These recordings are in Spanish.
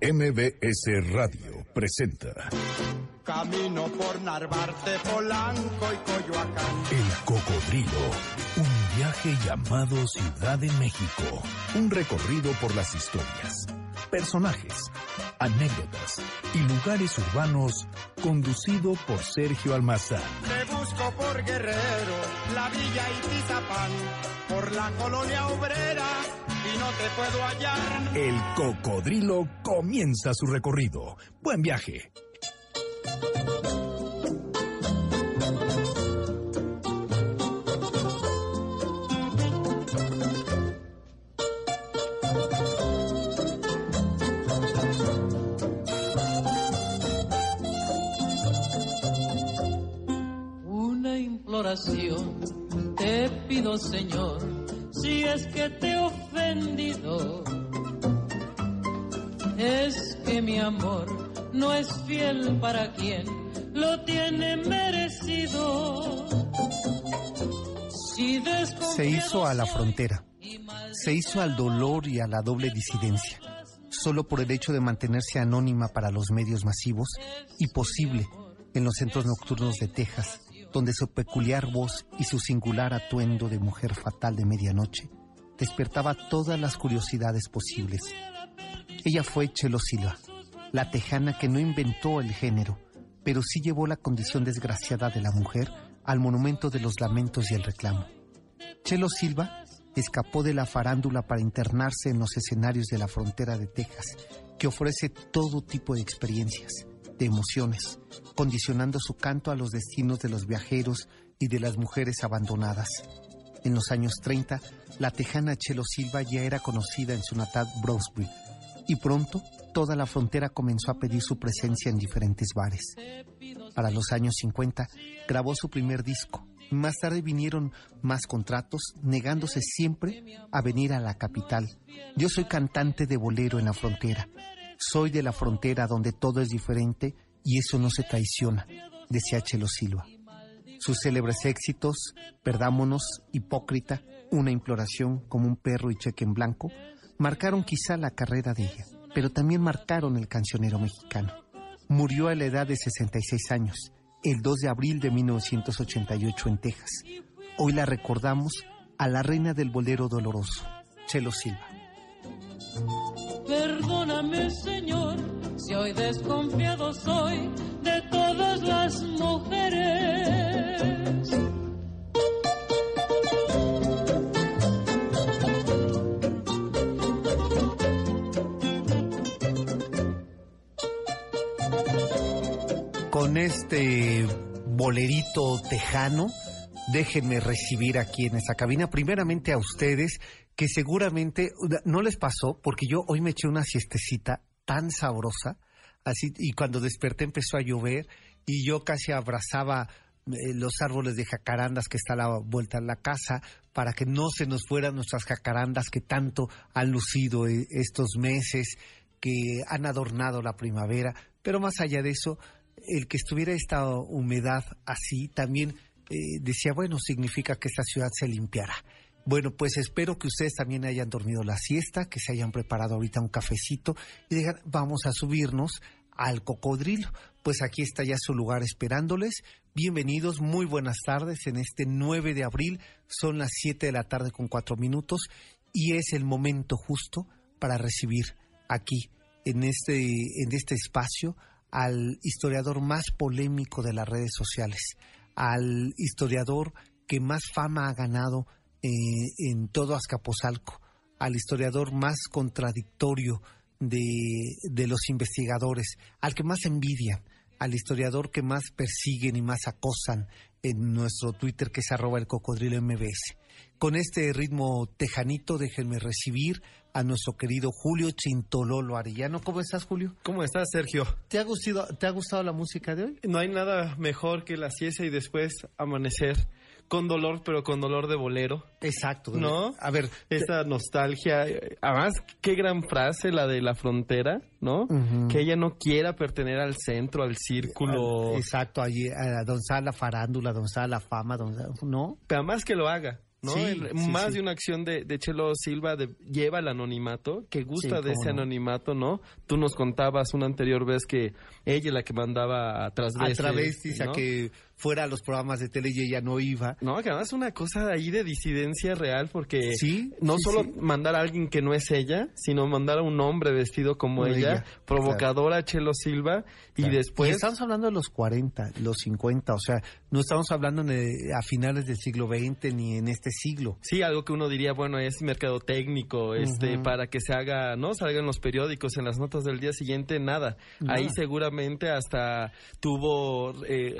MBS Radio presenta Camino por Narvarte, Polanco y Coyoacán. El Cocodrilo, un viaje llamado Ciudad de México. Un recorrido por las historias, personajes, anécdotas y lugares urbanos conducido por Sergio Almazán. Te busco por Guerrero, la Villa y Tizapán, por la colonia obrera y no te puedo hallar. El Cocodrilo comienza su recorrido. Buen viaje. Una imploración te pido, Señor, si es que te he Es que mi amor no es fiel para quien lo tiene merecido. Si Se hizo a la frontera, se hizo al dolor y a la doble disidencia, solo por el hecho de mantenerse anónima para los medios masivos y posible en los centros nocturnos de Texas, donde su peculiar voz y su singular atuendo de mujer fatal de medianoche despertaba todas las curiosidades posibles. Ella fue Chelo Silva, la tejana que no inventó el género, pero sí llevó la condición desgraciada de la mujer al monumento de los lamentos y el reclamo. Chelo Silva escapó de la farándula para internarse en los escenarios de la frontera de Texas, que ofrece todo tipo de experiencias, de emociones, condicionando su canto a los destinos de los viajeros y de las mujeres abandonadas. En los años 30, la tejana Chelo Silva ya era conocida en su natal Brownsville, y pronto toda la frontera comenzó a pedir su presencia en diferentes bares. Para los años 50 grabó su primer disco. Más tarde vinieron más contratos, negándose siempre a venir a la capital. Yo soy cantante de bolero en la frontera. Soy de la frontera donde todo es diferente y eso no se traiciona, decía Chelo Silva. Sus célebres éxitos, Perdámonos, Hipócrita, Una imploración como un perro y cheque en blanco, marcaron quizá la carrera de ella, pero también marcaron el cancionero mexicano. Murió a la edad de 66 años, el 2 de abril de 1988 en Texas. Hoy la recordamos a la reina del bolero doloroso, Chelo Silva. Perdóname, Señor, si hoy desconfiado soy de todas las mujeres. Este bolerito tejano, déjenme recibir aquí en esta cabina, primeramente a ustedes, que seguramente no les pasó, porque yo hoy me eché una siestecita tan sabrosa, así, y cuando desperté empezó a llover, y yo casi abrazaba eh, los árboles de jacarandas que está a la vuelta de la casa para que no se nos fueran nuestras jacarandas que tanto han lucido eh, estos meses, que han adornado la primavera. Pero más allá de eso, el que estuviera esta humedad así también eh, decía, bueno, significa que esta ciudad se limpiará. Bueno, pues espero que ustedes también hayan dormido la siesta, que se hayan preparado ahorita un cafecito y digan, vamos a subirnos al cocodrilo. Pues aquí está ya su lugar esperándoles. Bienvenidos, muy buenas tardes en este 9 de abril. Son las 7 de la tarde con 4 minutos y es el momento justo para recibir aquí en este, en este espacio al historiador más polémico de las redes sociales, al historiador que más fama ha ganado eh, en todo Azcapotzalco, al historiador más contradictorio de, de los investigadores, al que más envidian, al historiador que más persiguen y más acosan en nuestro Twitter que es arroba el cocodrilo MBS. Con este ritmo tejanito, déjenme recibir a nuestro querido Julio Chintololo Arellano. ¿Cómo estás, Julio? ¿Cómo estás, Sergio? ¿Te ha gustado, te ha gustado la música de hoy? No hay nada mejor que la siesta y después amanecer con dolor, pero con dolor de bolero. Exacto. ¿No? A ver, Esta nostalgia. Además, qué gran frase la de la frontera, ¿no? Que ella no quiera pertenecer al centro, al círculo. Exacto, allí, a donde está la farándula, donde está la fama, donde, ¿no? Pero además que lo haga. ¿No? Sí, En- sí, más sí. de una acción de, de Chelo Silva de, lleva el anonimato, que gusta de ese no. anonimato, ¿no? Tú nos contabas una anterior vez que ella es la que mandaba a A través travestis a que fuera a los programas de tele y ella no iba. No, que además es una cosa ahí de disidencia real porque Sí, no sí, solo sí. mandar a alguien que no es ella, sino mandar a un hombre vestido como ella, ella, provocadora Chelo Silva y después Y estamos hablando de los 40, los 50, o sea, no estamos hablando de- a finales del siglo XX ni en este siglo. Sí, algo que uno diría, bueno, es mercado técnico, este, para que se haga, no salga en los periódicos, en las notas del día siguiente, nada. Nada. Ahí seguramente hasta tuvo eh,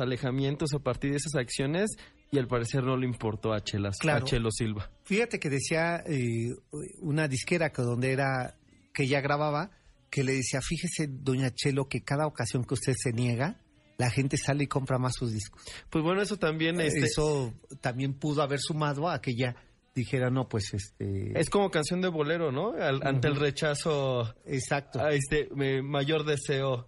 alejamientos a partir de esas acciones y al parecer no le importó a, Chelas, Claro. a Chelo Silva. Fíjate que decía eh, una disquera que donde era que ella grababa, que le decía, fíjese, doña Chelo, que cada ocasión que usted se niega, la gente sale y compra más sus discos. Pues bueno, eso también este, Eso también pudo haber sumado a que ella dijera, no, pues este... es como canción de bolero, ¿no? Al- Ante el rechazo, Exacto. a este me- mayor deseo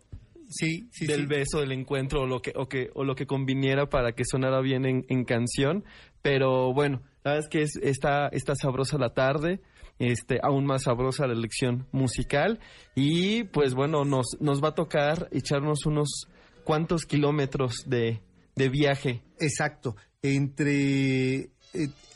sí, sí, del sí. beso, del encuentro o lo que, o que, o lo que conviniera para que sonara bien en, en canción. Pero bueno, la verdad es que es- está, está sabrosa la tarde, este, aún más sabrosa la elección musical. Y pues bueno, nos, nos va a tocar echarnos unos cuantos kilómetros de, de viaje. Exacto. Entre, eh,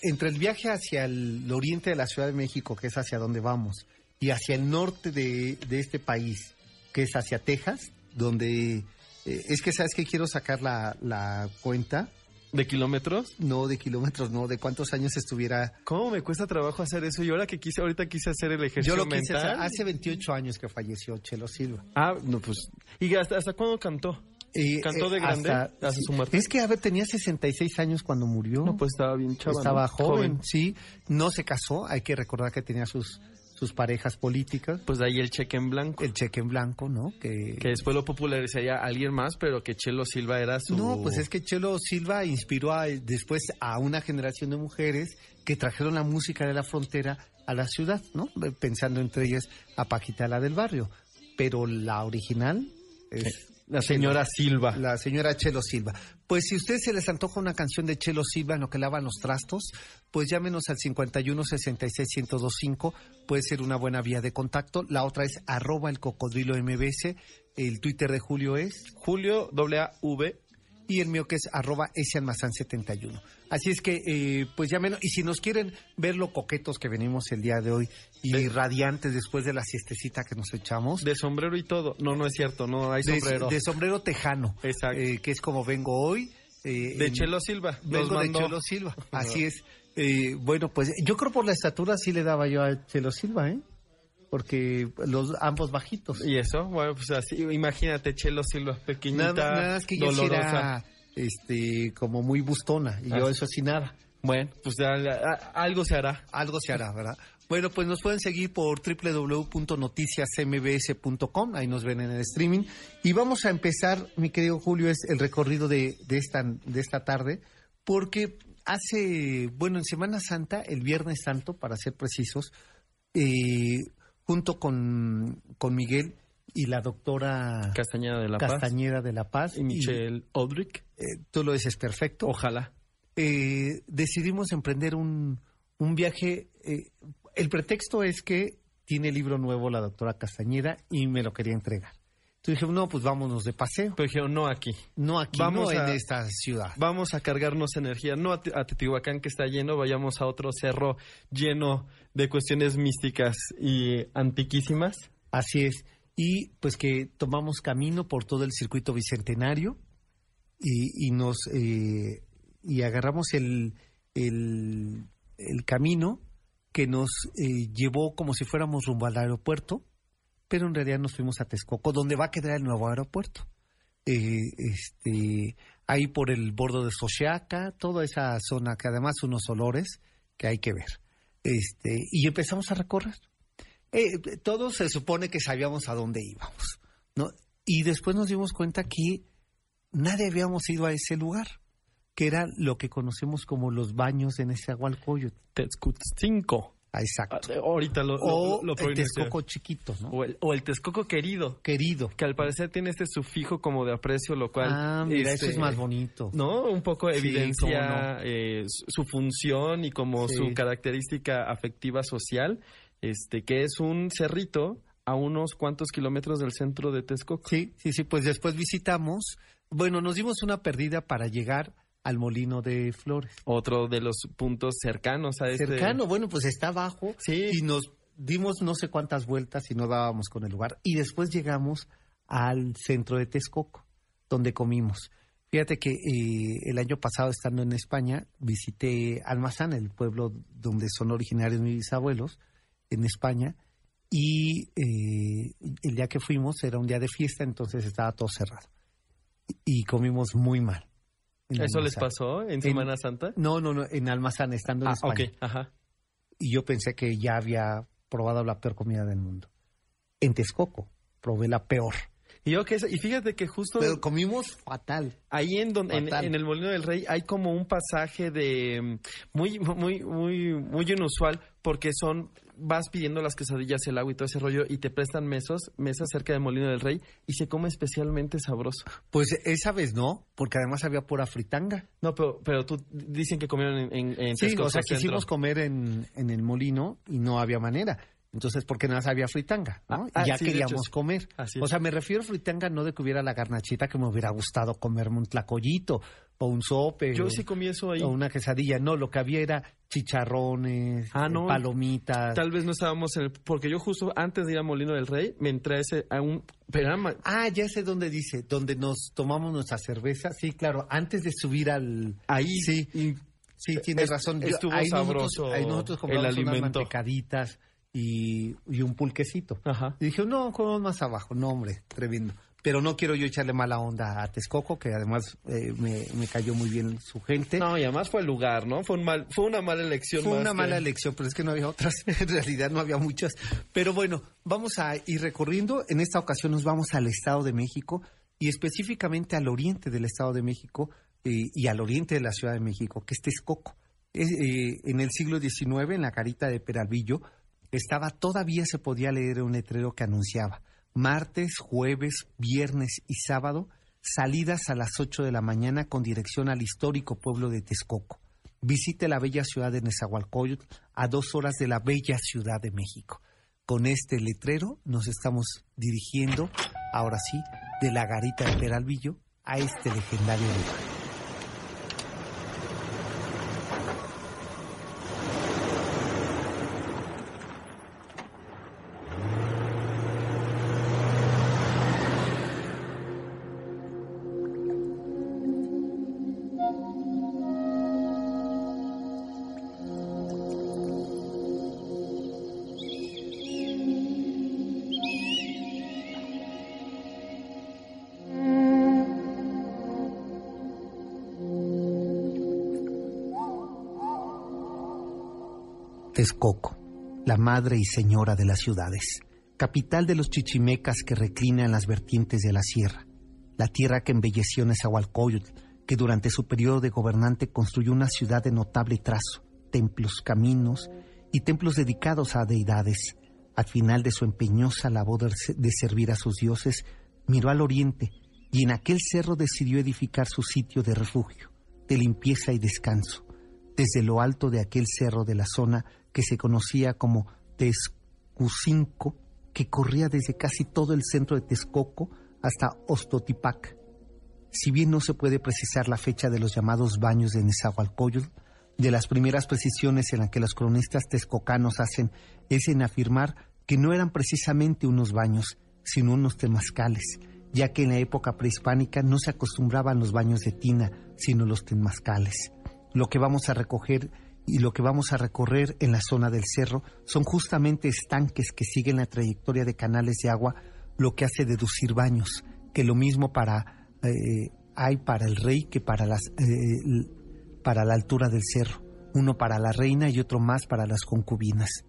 entre el viaje hacia el oriente de la Ciudad de México, que es hacia donde vamos, y hacia el norte de, de este país, que es hacia Texas, donde eh, es que sabes que quiero sacar la, la cuenta, ¿De kilómetros? no de kilómetros, no, de cuántos años estuviera. ¿Cómo me cuesta trabajo hacer eso? Y ahora que quise, ahorita quise hacer el ejercicio Yo lo quise mental. hacer hace 28 años que falleció Chelo Silva. Ah, no, pues. ¿Y hasta, hasta cuándo cantó? Eh, ¿Cantó de grande hasta su muerte? Es que, a ver, tenía 66 años cuando murió. No, pues estaba bien chaval. Estaba joven, sí. No se casó. Hay que recordar que tenía sus, sus parejas políticas. Pues de ahí el cheque en blanco. El cheque en blanco, ¿no? Que, Que después lo popularizaría alguien más, pero que Chelo Silva era su... No, pues es que Chelo Silva inspiró a- después a una generación de mujeres que trajeron la música de la frontera a la ciudad, ¿no? Pensando entre ellas a Paquita la del barrio. Pero la original es La señora Silva. la señora Chelo Silva. Pues si a ustedes se les antoja una canción de Chelo Silva en que lavan los trastos, pues llámenos al 51 66 1025, puede ser una buena vía de contacto. La otra es arroba el cocodrilo MBS, el Twitter de Julio es, Julio W. y el mío que es arroba esianmazán71. Así es que, eh, pues llámenos, y si nos quieren ver lo coquetos que venimos el día de hoy y De- radiantes después de la siestecita que nos echamos, De sombrero y todo. No, no es cierto, no hay sombrero. de sombrero tejano, Exacto. eh, que es como vengo hoy. eh, de en- Chelo Silva. Vengo de Chelo Silva, así es. Eh, bueno, pues yo creo por la estatura sí le daba yo a Chelo Silva, ¿eh? Porque los ambos bajitos. ¿Y eso? Bueno, pues así, imagínate Chelo Silva, pequeñita, Nada, nada más que yo dolorosa. era este, como muy bustona y yo Ah. eso sí nada. Bueno, pues ya- ya- algo se hará. Algo se hará, ¿verdad? Bueno, pues nos pueden seguir por www.noticiasmbs.com, ahí nos ven en el streaming. Y vamos a empezar, mi querido Julio, es el recorrido de, de, esta, de esta tarde, porque hace, bueno, en Semana Santa, el Viernes Santo, para ser precisos, eh, junto con, con Miguel y la doctora Castañeda de la Paz. Castañeda de la Paz, Y Michelle Odrick. eh, tú lo dices perfecto, Ojalá. eh, decidimos emprender un, un viaje. eh, el pretexto es que tiene libro nuevo la doctora Castañeda y me lo quería entregar. Entonces dije, no, pues vámonos de paseo. Pero dijeron, no aquí. No aquí, Vamos no a- en esta ciudad. Vamos a cargarnos energía, no a, a Teotihuacán que está lleno, vayamos a otro cerro lleno de cuestiones místicas y antiquísimas. Así es. Y pues que tomamos camino por todo el circuito bicentenario y, y nos eh, y agarramos el, el, el camino que nos eh, llevó como si fuéramos rumbo al aeropuerto, pero en realidad nos fuimos a Texcoco, donde va a quedar el nuevo aeropuerto. Eh, este, ahí por el bordo de Xochiaca, toda esa zona que además unos olores que hay que ver. Este, y empezamos a recorrer. Eh, todos se supone que sabíamos a dónde íbamos, ¿no? Y después nos dimos cuenta que nadie habíamos ido a ese lugar, que era lo que conocemos como los baños de Nezahualcóyotl. Tetzcutzcinco. Ah, exacto. Ah, ahorita lo, o lo, el Texcoco chiquito, ¿no? O el, o el, Texcoco querido. Querido. Que al parecer tiene este sufijo como de aprecio, lo cual... Ah, mira, eso es este, más bonito. ¿No? Un poco evidencia eh, su función y como su característica afectiva social, este que es un cerrito a unos cuantos kilómetros del centro de Texcoco. Sí, sí, sí, pues después visitamos, bueno, nos dimos una perdida para llegar al Molino de Flores. Otro de los puntos cercanos a este. Cercano, bueno, pues está abajo. Sí. Y nos dimos no sé cuántas vueltas y no dábamos con el lugar. Y después llegamos al centro de Texcoco, donde comimos. Fíjate que eh, el año pasado, estando en España, visité Almazán, el pueblo donde son originarios mis bisabuelos, en España. Y eh, el día que fuimos era un día de fiesta, entonces estaba todo cerrado. Y comimos muy mal ¿Eso les pasó en Semana Santa? No, no, no, en Almazán, estando en ah, España. ajá. Y yo pensé que ya había probado la peor comida del mundo. En Texcoco probé la peor. Y, yo que, y fíjate que justo... Pero comimos fatal. Ahí en, donde, en, el Molino del Rey hay como un pasaje de mm, muy, muy, muy, muy inusual porque son vas pidiendo las quesadillas, el agua y todo ese rollo y te prestan mesos, mesas cerca del Molino del Rey y se come especialmente sabroso. Pues esa vez no, porque además había pura fritanga. No, pero, pero tú dicen que comieron en, en, Sí, o sea, quisimos comer en, en el molino y no había manera. Entonces, porque nada había fritanga, ¿no? Ah, ya queríamos comer. o sea, me refiero a fritanga no de que hubiera la garnachita que me hubiera gustado comerme un tlacoyito o un sope. Yo sí comí eso ahí. O una quesadilla. No, lo que había era chicharrones, ah, no, palomitas. Tal vez no estábamos en el... Porque yo justo antes de ir a Molino del Rey me entré a, ese, a un... Ah, ya sé dónde dice, donde nos tomamos nuestra cerveza. Sí, claro, antes de subir al... Ahí. Sí, sí, tienes razón. Estuvo sabroso nosotros, ahí nosotros compramos el alimento. unas mantecaditas y, un pulquecito. Y dije, no, comemos más abajo. No, hombre, tremendo. Pero no quiero yo echarle mala onda a Texcoco, que además eh, me, cayó muy bien su gente. No, y además fue el lugar, ¿no? Fue, un mal, fue una mala elección. Fue una mala elección, pero es que no había otras. en realidad no había muchas. Pero bueno, vamos a ir recorriendo. En esta ocasión nos vamos al Estado de México y específicamente al oriente del Estado de México eh, y al oriente de la Ciudad de México, que es Texcoco. Eh, en el siglo XIX, en la carita de Peralvillo, estaba todavía se podía leer un letrero que anunciaba martes, jueves, viernes y sábado, salidas a las 8 de la mañana con dirección al histórico pueblo de Texcoco. Visite la bella ciudad de Nezahualcóyotl a dos horas de la bella ciudad de México. Con este letrero nos estamos dirigiendo, ahora sí, de la garita de Peralvillo a este legendario lugar. Texcoco, la madre y señora de las ciudades, capital de los chichimecas que reclina en las vertientes de la sierra, la tierra que embelleció Nezahualcóyotl, que durante su periodo de gobernante construyó una ciudad de notable trazo, templos, caminos y templos dedicados a deidades. Al final de su empeñosa labor de servir a sus dioses, miró al oriente y en aquel cerro decidió edificar su sitio de refugio, de limpieza y descanso. Desde lo alto de aquel cerro de la zona que se conocía como Tezcucinco, que corría desde casi todo el centro de Texcoco hasta Ostotipac. Si bien no se puede precisar la fecha de los llamados baños de Nezahualcóyotl, de las primeras precisiones en las que los cronistas texcocanos hacen es en afirmar que no eran precisamente unos baños, sino unos temazcales, ya que en la época prehispánica no se acostumbraban los baños de tina, sino los temazcales. Lo que vamos a recoger y lo que vamos a recorrer en la zona del cerro son justamente estanques que siguen la trayectoria de canales de agua, lo que hace deducir baños, que lo mismo para eh, hay para el rey que para las eh, para la altura del cerro, uno para la reina y otro más para las concubinas.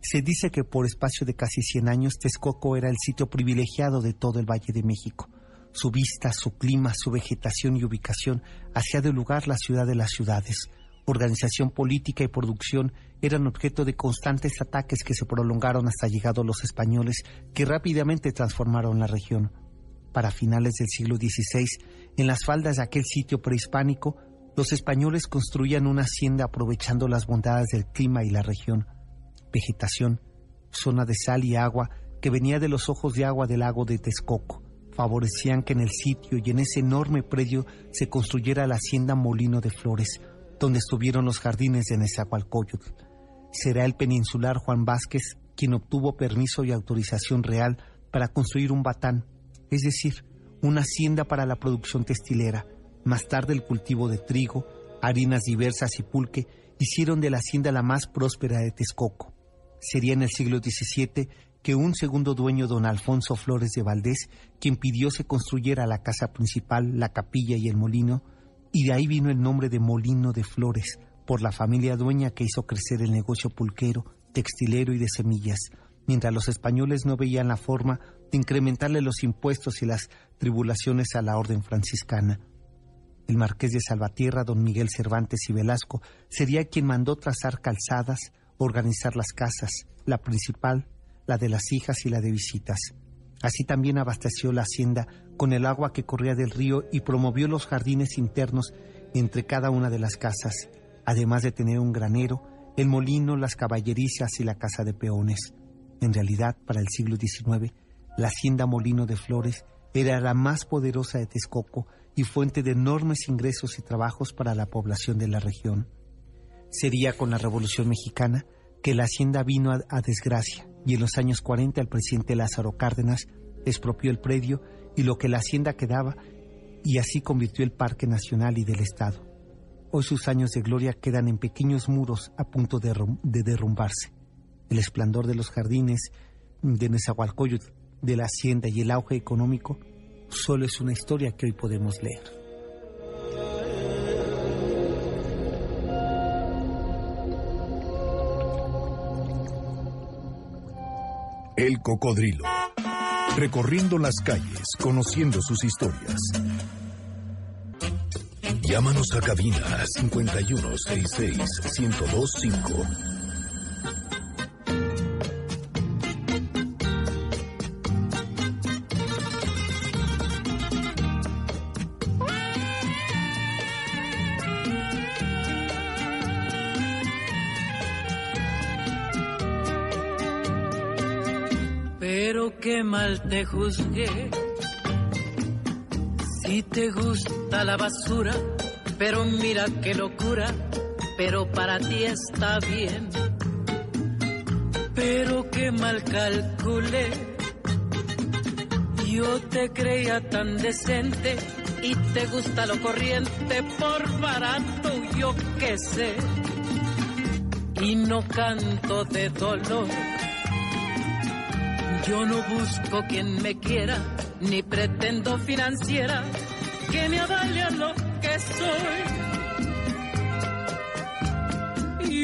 Se dice que por espacio de casi 100 años Texcoco era el sitio privilegiado de todo el Valle de México. Su vista, su clima, su vegetación y ubicación hacía de lugar la ciudad de las ciudades, organización política y producción eran objeto de constantes ataques que se prolongaron hasta llegados los españoles, que rápidamente transformaron la región. Para finales del siglo XVI, en las faldas de aquel sitio prehispánico, los españoles construían una hacienda aprovechando las bondades del clima y la región. Vegetación, zona de sal y agua que venía de los ojos de agua del lago de Texcoco, favorecían que en el sitio y en ese enorme predio se construyera la hacienda Molino de Flores, donde estuvieron los jardines de Nezahualcóyotl. Será el peninsular Juan Vázquez quien obtuvo permiso y autorización real para construir un batán, es decir, una hacienda para la producción textilera. Más tarde el cultivo de trigo, harinas diversas y pulque hicieron de la hacienda la más próspera de Texcoco. Sería en el siglo XVII que un segundo dueño, don Alfonso Flores de Valdés, quien pidió se construyera la casa principal, la capilla y el molino, y de ahí vino el nombre de Molino de Flores, por la familia dueña que hizo crecer el negocio pulquero, textilero y de semillas, mientras los españoles no veían la forma de incrementarle los impuestos y las tribulaciones a la orden franciscana. El marqués de Salvatierra, don Miguel Cervantes y Velasco, sería quien mandó trazar calzadas, organizar las casas, la principal, la de las hijas y la de visitas. Así también abasteció la hacienda con el agua que corría del río y promovió los jardines internos entre cada una de las casas, además de tener un granero, el molino, las caballerizas y la casa de peones. En realidad, para el siglo XIX, la hacienda Molino de Flores era la más poderosa de Texcoco y fuente de enormes ingresos y trabajos para la población de la región. Sería con la Revolución Mexicana que la hacienda vino a, desgracia y en los años 40 el presidente Lázaro Cárdenas expropió el predio y lo que la hacienda quedaba y así convirtió el Parque Nacional y del Estado. Hoy sus años de gloria quedan en pequeños muros a punto de, de derrumbarse. El esplendor de los jardines de Nezahualcóyotl, de la hacienda y el auge económico solo es una historia que hoy podemos leer. Cocodrilo. Recorriendo las calles, conociendo sus historias. Llámanos a cabina 5166 1025. Te juzgué. Si te gusta la basura, pero mira qué locura, pero para ti está bien. Pero qué mal calculé. Yo te creía tan decente y te gusta lo corriente por barato, yo qué sé. Y no canto de dolor yo no busco quien me quiera, ni pretendo financiera que me avale a lo que soy.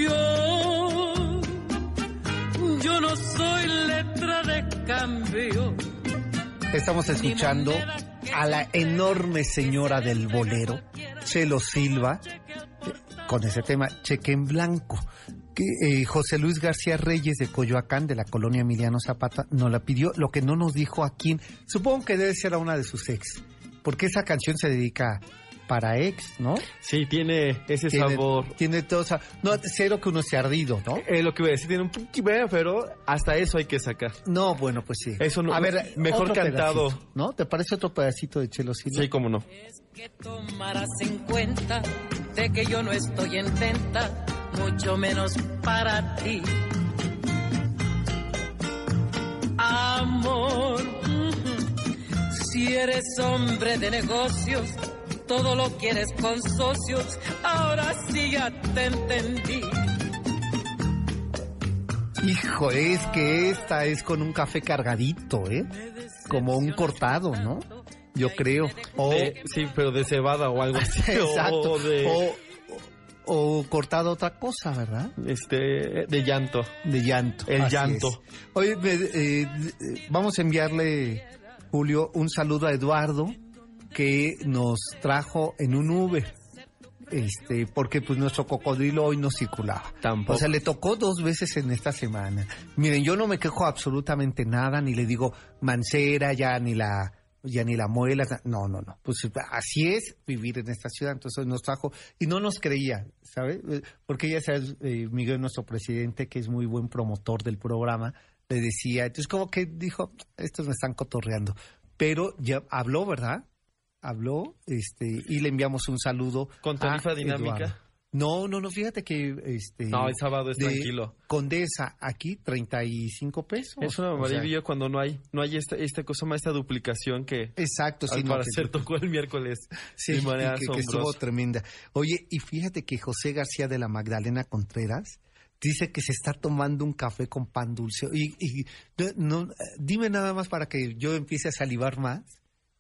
Yo, yo no soy letra de cambio. Estamos escuchando a la enorme señora del bolero, Chelo Silva, con ese tema Cheque en Blanco que eh, José Luis García Reyes de Coyoacán, de la colonia Emiliano Zapata, nos la pidió, lo que no nos dijo a quién. Supongo que debe ser a una de sus ex, porque esa canción se dedica para ex, ¿no? Sí, tiene ese sabor. Tiene todo esa... No, cero que uno sea ardido, ¿no? Eh, lo que voy a decir, tiene un poquito, pero hasta eso hay que sacar. No, bueno, pues sí. Eso no, a ver, mejor cantado. ¿No? ¿Te parece otro pedacito de Chelo Silva? Sí, cómo no. Es que tomarás en cuenta de que yo no estoy en venta mucho menos para ti. Amor, si eres hombre de negocios, todo lo quieres con socios, ahora sí ya te entendí. Hijo, es que esta es con un café cargadito, ¿eh? Como un cortado, ¿no? Yo creo. O, sí, pero de cebada o algo así. Exacto. O o cortado otra cosa, ¿verdad? Este, de llanto. De llanto. El llanto. Oye, eh, vamos a enviarle, Julio, un saludo a Eduardo que nos trajo en un Uber. este, porque pues nuestro cocodrilo hoy no circulaba. Tampoco. O sea, le tocó dos veces en esta semana. Miren, yo no me quejo absolutamente nada, ni le digo mancera, ya ni la ya ni la muela, no, no, no. Pues así es vivir en esta ciudad. Entonces nos trajo y no nos creía, ¿sabes? Porque ya sabes, eh, Miguel, nuestro presidente, que es muy buen promotor del programa, le decía, entonces como que dijo, estos me están cotorreando. Pero ya habló, ¿verdad? Habló, este, y le enviamos un saludo. ¿Con tarifa a dinámica? Eduardo. No, no, no, fíjate que este No, el sábado es de tranquilo. Condesa aquí 35 pesos. Es una O sea, maravilla cuando no hay no hay esta, esta cosa más, esta duplicación que Exacto, sí, no, parecer que- tocó el miércoles Sí, de manera que, que estuvo tremenda. Oye, y fíjate que José García de la Magdalena Contreras dice que se está tomando un café con pan dulce. Y, y no, no, dime nada más para que yo empiece a salivar más.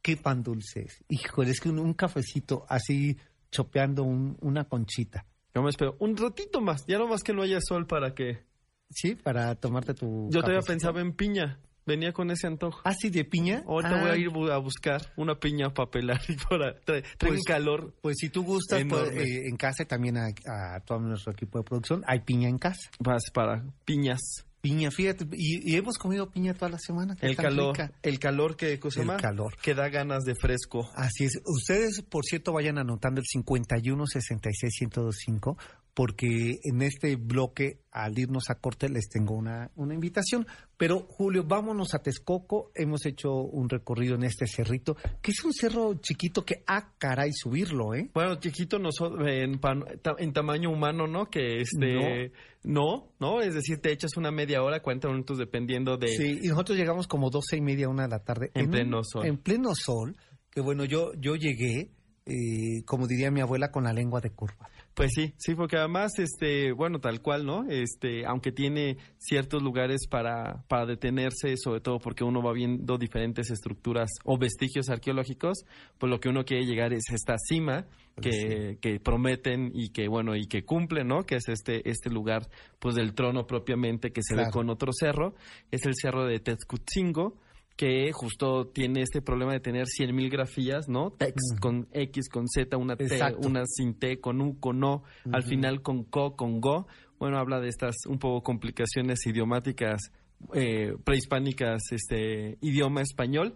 ¿Qué pan dulce es? Híjole, es que un, un cafecito así chopeando un- una conchita. Yo me espero un ratito más, ya no más que no haya sol para que... ¿Sí? Para tomarte tu. Yo todavía cafecito. pensaba en piña, venía con ese antojo. ¿Ah, sí, de piña? Ahorita Ah, voy a ir bu- a buscar una piña para pelar y para trae, trae un Pues- calor. Pues si tú gustas, pues, Enorme. eh, en casa y también a, a todo nuestro equipo de producción, hay piña en casa. Vas para piñas. Piña, fíjate, y, y hemos comido piña toda la semana. El calor, rica. el calor que cosa El más calor. que da ganas de fresco. Así es. Ustedes, por cierto, vayan anotando el 51 66 1025 porque en este bloque, al irnos a corte, les tengo una, una invitación. Pero, Julio, vámonos a Texcoco. Hemos hecho un recorrido en este cerrito, que es un cerro chiquito que, ah, caray, subirlo, ¿eh? Bueno, chiquito nosotros en, en tamaño humano, ¿no? Que este no. no, es decir, te echas una media hora, 40 minutos dependiendo de Sí, y nosotros llegamos como doce y media, una de la tarde. En pleno sol. En pleno sol, que bueno, yo, yo llegué, eh, como diría mi abuela, con la lengua de curva. Pues sí, sí, porque además, este, bueno, tal cual, ¿no? Este, aunque tiene ciertos lugares para, para detenerse, sobre todo porque uno va viendo diferentes estructuras o vestigios arqueológicos, pues lo que uno quiere llegar es esta cima que, que prometen y que, bueno, y que cumplen, ¿no? Que es este, este lugar, pues del trono propiamente que se ve con otro cerro, es el cerro de Tezcutzingo, que justo tiene este problema de tener 100.000 grafías, ¿no? Text con X, con Z, una T, Exacto. una sin T, con U, con O, al final con Co, con Go. Bueno, habla de estas un poco complicaciones idiomáticas eh, prehispánicas, este idioma español,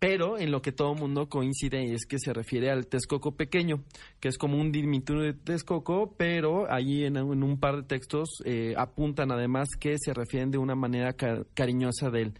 pero en lo que todo mundo coincide es que se refiere al Texcoco pequeño, que es como un diminutivo de Texcoco, pero allí en, en un par de textos eh, apuntan además que se refieren de una manera ca- cariñosa de él.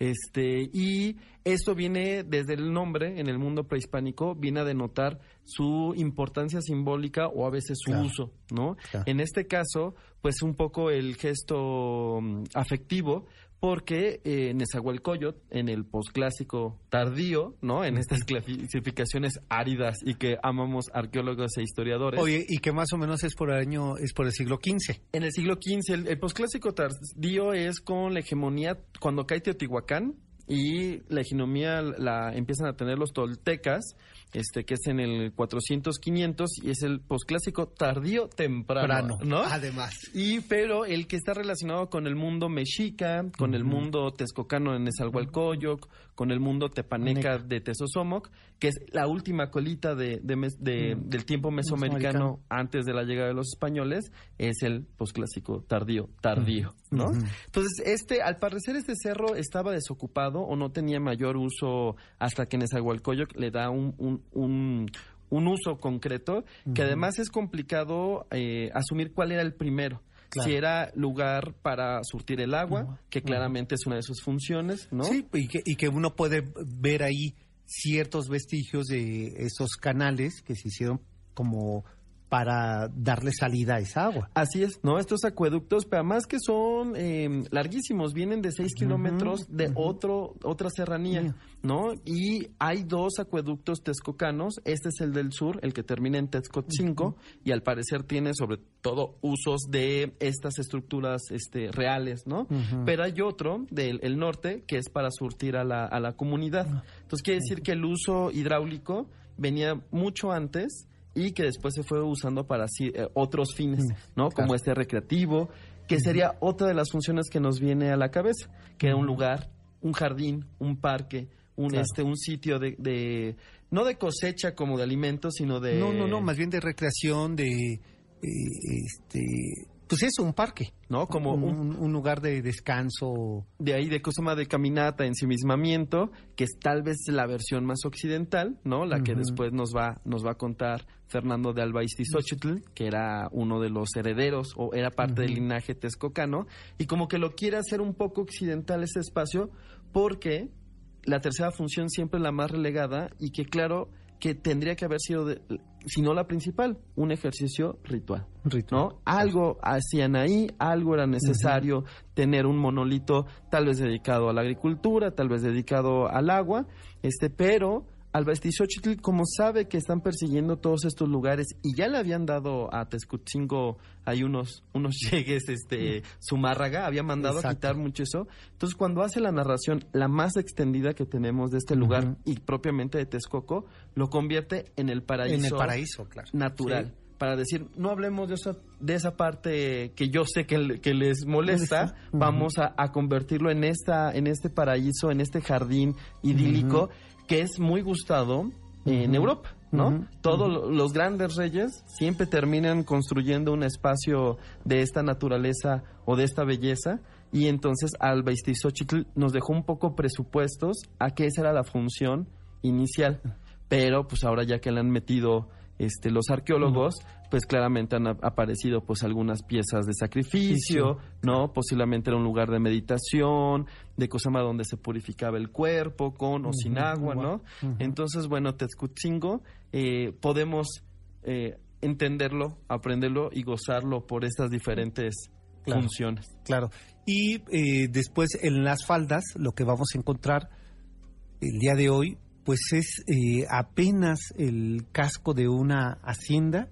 Este, y esto viene desde el nombre en el mundo prehispánico, viene a denotar su importancia simbólica o a veces su Claro. uso, ¿no? Claro. En este caso, pues un poco el gesto mm, afectivo, porque eh, Nezahualcóyotl, en el posclásico tardío, ¿no? En estas clasificaciones áridas y que amamos arqueólogos e historiadores. Oye, y que más o menos es por el año, es por el siglo XV. En el siglo XV, el, el posclásico tardío es con la hegemonía cuando cae Teotihuacán y la hegemonía la empiezan a tener los toltecas, este que es en el 400-500 y es el posclásico tardío temprano, ¿no? Además. Y pero el que está relacionado con el mundo mexica, con el mundo texcocano en Nezahualcóyotl, con el mundo tepaneca Tepaneca. de Tezosomoc, que es la última colita de, de Mm. del tiempo mesoamericano Mesoamericano. antes de la llegada de los españoles, es el posclásico tardío, tardío, ¿no? Ujú. Entonces, este, al parecer este cerro estaba desocupado o no tenía mayor uso hasta que Nezahualcóyotl le da un, un, un, un uso concreto, que además es complicado eh, asumir cuál era el primero. Claro. Si era lugar para surtir el agua, que claramente es una de sus funciones, ¿no? Sí, y que, y que uno puede ver ahí ciertos vestigios de esos canales que se hicieron como para darle salida a esa agua. Así es, ¿no? Estos acueductos, pero además que son eh, larguísimos, vienen de 6 kilómetros de otro, otra serranía. ¿No? Y hay dos acueductos texcocanos, este es el del sur, el que termina en Texcotzinco, y al parecer tiene sobre todo usos de estas estructuras este, reales, ¿no? Pero hay otro del el norte que es para surtir a la, a la comunidad. Entonces quiere decir que el uso hidráulico venía mucho antes y que después se fue usando para así, eh, otros fines, ¿no? Como este recreativo, que sería otra de las funciones que nos viene a la cabeza, que era un lugar, un jardín, un parque, un, Claro. este, un sitio de, de, no de cosecha como de alimentos, sino de... No, no, no, más bien de recreación, de, eh, este, pues eso, un parque. ¿no? Como un, un, un lugar de descanso. de ahí de cosa de caminata, ensimismamiento, que es tal vez la versión más occidental, ¿no? La que después nos va, nos va a contar Fernando de Alba Xochitl, que era uno de los herederos o era parte del linaje texcocano, y como que lo quiere hacer un poco occidental ese espacio, porque la tercera función siempre es la más relegada y que claro que tendría que haber sido, de- si no la principal, un ejercicio ritual. Ritual. ¿no? Algo hacían ahí, algo era necesario tener un monolito tal vez dedicado a la agricultura, tal vez dedicado al agua, este, pero Albaestixochitl, como sabe que están persiguiendo todos estos lugares y ya le habían dado a Tezcutzingo hay unos, unos llegues, este, Zumárraga, había mandado a quitar mucho eso. Entonces, cuando hace la narración, la más extendida que tenemos de este lugar y propiamente de Texcoco, lo convierte en el paraíso En el paraíso, claro. natural. Sí. Para decir, no hablemos de esa, de esa parte que yo sé que, que les molesta, vamos a, a convertirlo en esta, en este paraíso, en este jardín idílico, que es muy gustado en. Europa, ¿no? Todos lo- los grandes reyes siempre terminan construyendo un espacio de esta naturaleza o de esta belleza, y entonces Alba Xochitl nos dejó un poco presupuestos a que esa era la función inicial. Pero pues ahora ya que le han metido este los arqueólogos, pues claramente han aparecido pues algunas piezas de sacrificio, ¿no? Posiblemente era un lugar de meditación, de Cosama donde se purificaba el cuerpo con o sin agua, ¿no? Entonces, bueno, Tezcutzingo eh, podemos eh, entenderlo, aprenderlo y gozarlo por estas diferentes Claro. funciones. Claro. Y eh, después en las faldas lo que vamos a encontrar el día de hoy, pues es eh, apenas el casco de una hacienda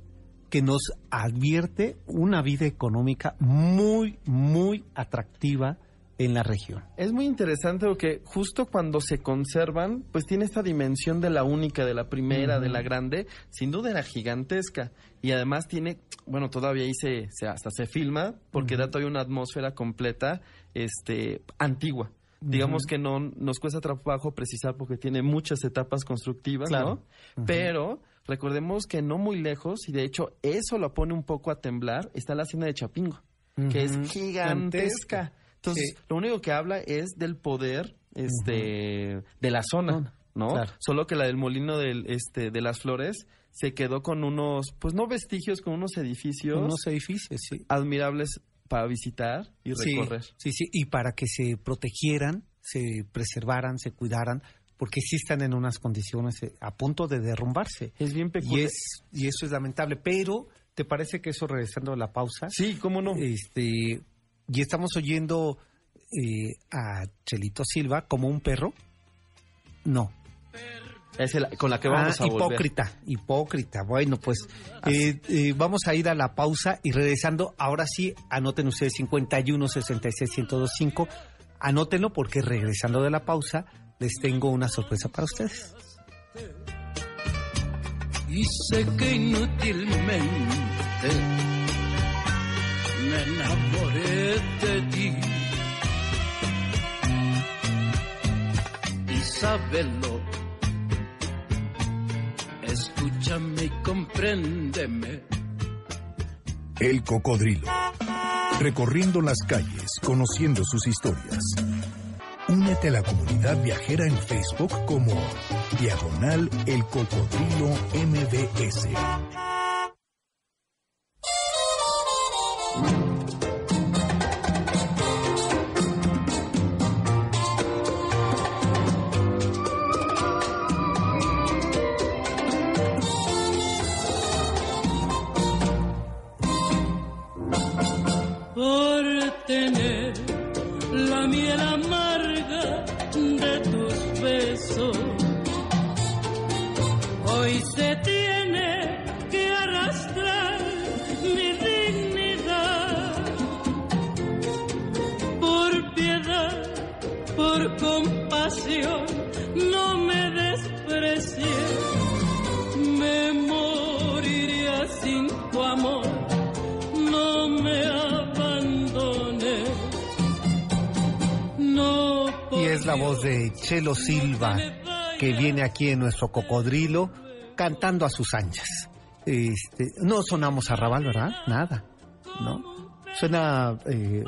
que nos advierte una vida económica muy, muy atractiva en la región. Es muy interesante porque justo cuando se conservan, pues tiene esta dimensión de la única, de la primera, de la grande, sin duda era gigantesca. Y además tiene, bueno, todavía ahí se, se- hasta se filma, porque da todavía una atmósfera completa, este, antigua. Digamos que no nos cuesta trabajo precisar porque tiene muchas etapas constructivas, Claro. ¿no? Pero recordemos que no muy lejos, y de hecho eso lo pone un poco a temblar, está la hacienda de Chapingo que es gigantesca. Entonces, Sí. lo único que habla es del poder este de la zona, Zona, ¿no? claro. Solo que la del molino del este de las flores se quedó con unos pues no vestigios, con unos edificios Unos edificios, sí. admirables para visitar y recorrer. Sí, sí, y para que se protegieran, se preservaran, se cuidaran, porque sí están en unas condiciones eh, a punto de derrumbarse. Es bien Y, peculiar. es, y eso es lamentable, pero ¿te parece que eso, regresando a la pausa? Sí, cómo no. Este, y estamos oyendo eh, a Chelito Silva como un perro. No. Es el- con la que vamos Ah, a volver. hipócrita, hipócrita. Bueno, pues eh, eh, vamos a ir a la pausa y regresando, ahora sí, anoten ustedes 51 66 1025. Anótenlo porque regresando de la pausa les tengo una sorpresa para ustedes. y sé que inútilmente me enamoré de ti. Isabelo, escúchame y compréndeme. El cocodrilo. Recorriendo las calles, conociendo sus historias. Únete a la comunidad viajera en Facebook como Diagonal El Cocodrilo MBS. Chelo Silva, que viene aquí en nuestro cocodrilo cantando a sus anchas. Este, no sonamos a Raval, ¿verdad? Nada, ¿no? Suena eh,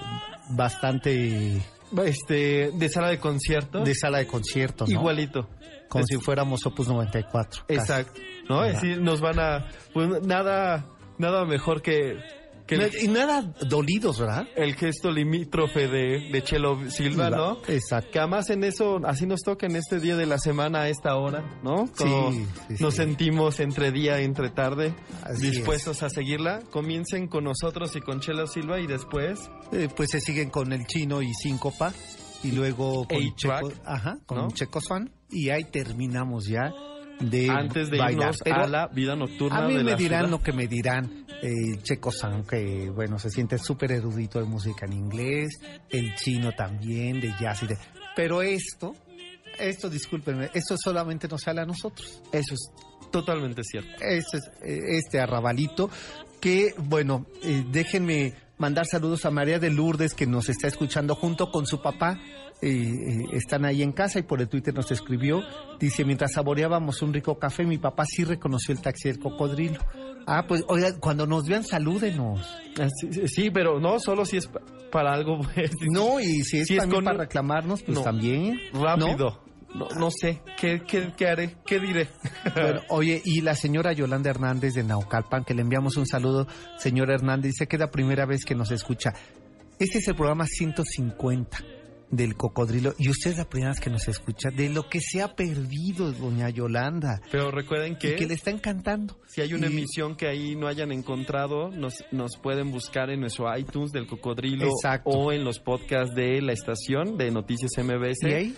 bastante Este, de sala de concierto. de sala de concierto, ¿no? Igualito. Como si fuéramos Opus 94. casi. Exacto. ¿No? Es Ajá. decir, nos van a. Pues nada, nada mejor que el, Y nada dolidos, ¿verdad? el gesto limítrofe de, de Chelo Silva, ¿no? Exacto. Que además en eso, así nos toca en este día de la semana a esta hora, ¿no? Como Sí, sí, nos sí. sentimos entre día entre tarde, Así dispuestos a seguirla. Comiencen con nosotros y con Chelo Silva y después Eh, pues se siguen con el chino y síncopa y luego con Checo, ajá, con ¿no? Checo Swan y ahí terminamos ya de antes de bailar. irnos a la vida nocturna a mí de me la dirán ciudad. lo que me dirán el Checo San, que bueno, se siente súper erudito de música en inglés, el chino también, de jazz y de... Pero esto, esto, discúlpenme, esto solamente nos sale a nosotros. Eso es totalmente cierto. Este, es, eh, este arrabalito que, bueno, eh, déjenme mandar saludos a María de Lourdes que nos está escuchando junto con su papá. Eh, eh, están ahí en casa y por el Twitter nos escribió. Dice, mientras saboreábamos un rico café, mi papá sí reconoció el taxi del cocodrilo. Ah, pues, oiga, cuando nos vean, salúdenos. Ah, Sí, pero no solo si es pa- para algo pues, No, y si es, Si es también con- para reclamarnos, pues No. también. rápido. No, no sé, ¿qué, qué, qué haré? ¿Qué diré? Bueno, oye, y la señora Yolanda Hernández de Naucalpan, que le enviamos un saludo, señora Hernández, dice que es la primera vez que nos escucha. Este es el programa 150 del Cocodrilo y usted es la primera vez que nos escucha de lo que se ha perdido, doña Yolanda, Pero recuerden y que, que le está encantando. si hay una y- emisión que ahí no hayan encontrado, nos, nos pueden buscar en nuestro iTunes del Cocodrilo Exacto. o en los podcasts de la estación de Noticias MBS. ¿Y ahí?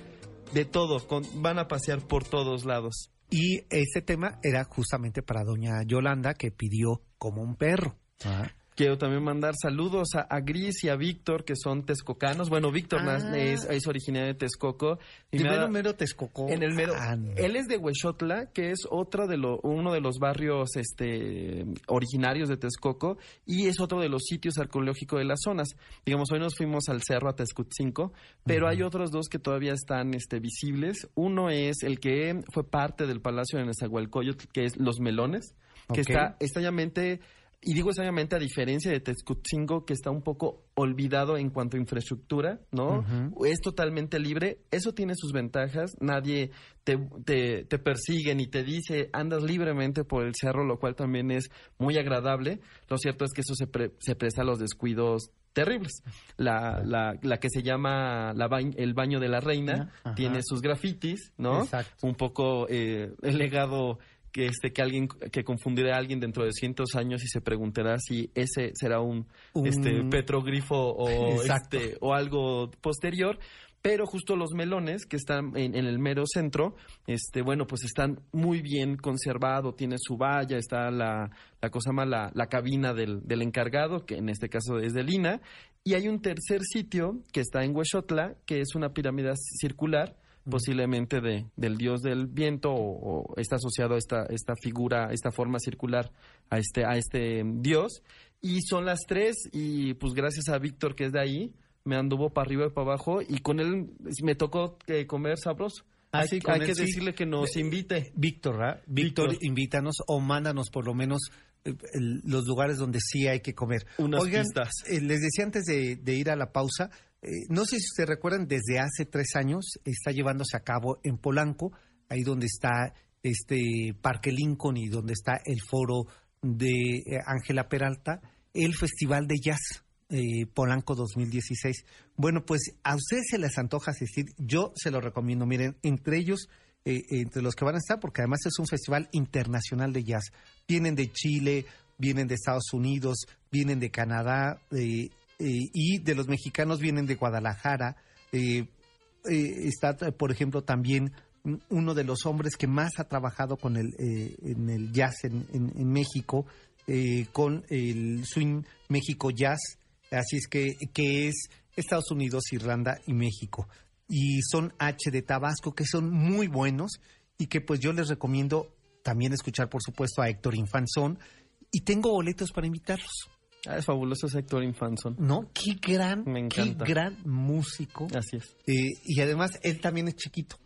De todo, con- van a pasear por todos lados. Y ese tema era justamente para doña Yolanda que pidió como un perro. Ah. Quiero también mandar saludos a, a Gris y a Víctor, que son texcocanos. Bueno, Víctor Ah. es, es originario de Texcoco. y De me mero mero Texcoco. En el mero. Ah, no. Él es de Huexotla, que es otra de lo, uno de los barrios este, originarios de Texcoco y es otro de los sitios arqueológicos de las zonas. Digamos, hoy nos fuimos al cerro a Texcutzinco, pero hay otros dos que todavía están este, visibles. Uno es el que fue parte del Palacio de Nezahualcóyotl, que es Los Melones, que está extrañamente y digo extrañamente a diferencia de Texcutzinco, que está un poco olvidado en cuanto a infraestructura, ¿no? Es totalmente libre. Eso tiene sus ventajas. Nadie te, te, te persigue ni te dice andas libremente por el cerro, lo cual también es muy agradable. Lo cierto es que eso se, pre- se presta a los descuidos terribles. La, la, la que se llama la bañ- el baño de la reina Ajá. tiene sus grafitis, ¿no? Exacto. Un poco eh, el legado que este que alguien que confundirá a alguien dentro de cientos años y se preguntará si ese será un, Un- este petroglifo o este o algo posterior. Pero justo los melones que están en, en el mero centro, este, bueno, pues están muy bien conservados, tiene su valla, está la, la cosa más, la, la cabina del, del encargado, que en este caso es de Lina, y hay un tercer sitio que está en Huexotla, que es una pirámide circular, posiblemente de, del dios del viento o, o está asociado a esta, esta figura, esta forma circular a este, a este dios. Y son las tres y pues gracias a Víctor que es de ahí, me anduvo para arriba y para abajo y con él me tocó eh, comer sabroso. Ah, hay hay que sí. decirle que nos invite. Víctor, ¿verdad? Víctor, Víctor. invítanos o mándanos por lo menos eh, el- los lugares donde sí hay que comer. Unas Oigan, eh, les decía antes de, de ir a la pausa, eh, no sé si ustedes recuerdan, desde hace tres años está llevándose a cabo en Polanco, ahí donde está este Parque Lincoln y donde está el foro de eh, Ángela Peralta, el Festival de Jazz. eh, Polanco 2016. Bueno, pues a ustedes se les antoja asistir, yo se lo recomiendo. Miren, entre ellos, eh, entre los que van a estar, porque además es un festival internacional de jazz. Vienen de Chile, vienen de Estados Unidos, vienen de Canadá eh, y de los mexicanos vienen de Guadalajara. Eh, eh, está, por ejemplo, también uno de los hombres que más ha trabajado con el, eh, en el jazz en, en- México, eh, con el Swing México Jazz, así es que, que es Estados Unidos, Irlanda y México. Y son H de Tabasco, que son muy buenos y que pues yo les recomiendo también escuchar, por supuesto, a Héctor Infanzón. Y tengo boletos para invitarlos. Ah, es fabuloso ese Héctor Infanzón. ¿No? Qué gran, Me qué encanta. gran músico. Así es. Eh, y además, él también es chiquito.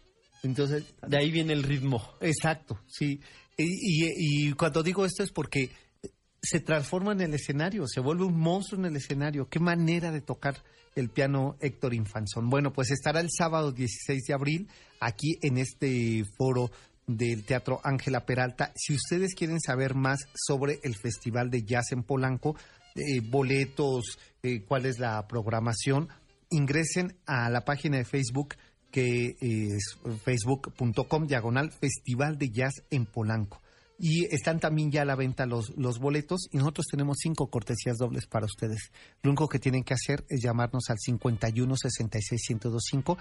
Entonces, De ahí viene el ritmo. exacto, sí. Y, y- y cuando digo esto es porque se transforma en el escenario, se vuelve un monstruo en el escenario. Qué manera de tocar el piano Héctor Infanzón. Bueno, pues estará el sábado 16 de abril aquí en este foro del Teatro Ángela Peralta. Si ustedes quieren saber más sobre el Festival de Jazz en Polanco, eh, boletos, eh, cuál es la programación, ingresen a la página de Facebook que es facebook.com diagonal Festival de Jazz en Polanco. Y están también ya a la venta los, los boletos y nosotros tenemos cinco cortesías dobles para ustedes. Lo único que tienen que hacer es llamarnos al 51 66 1025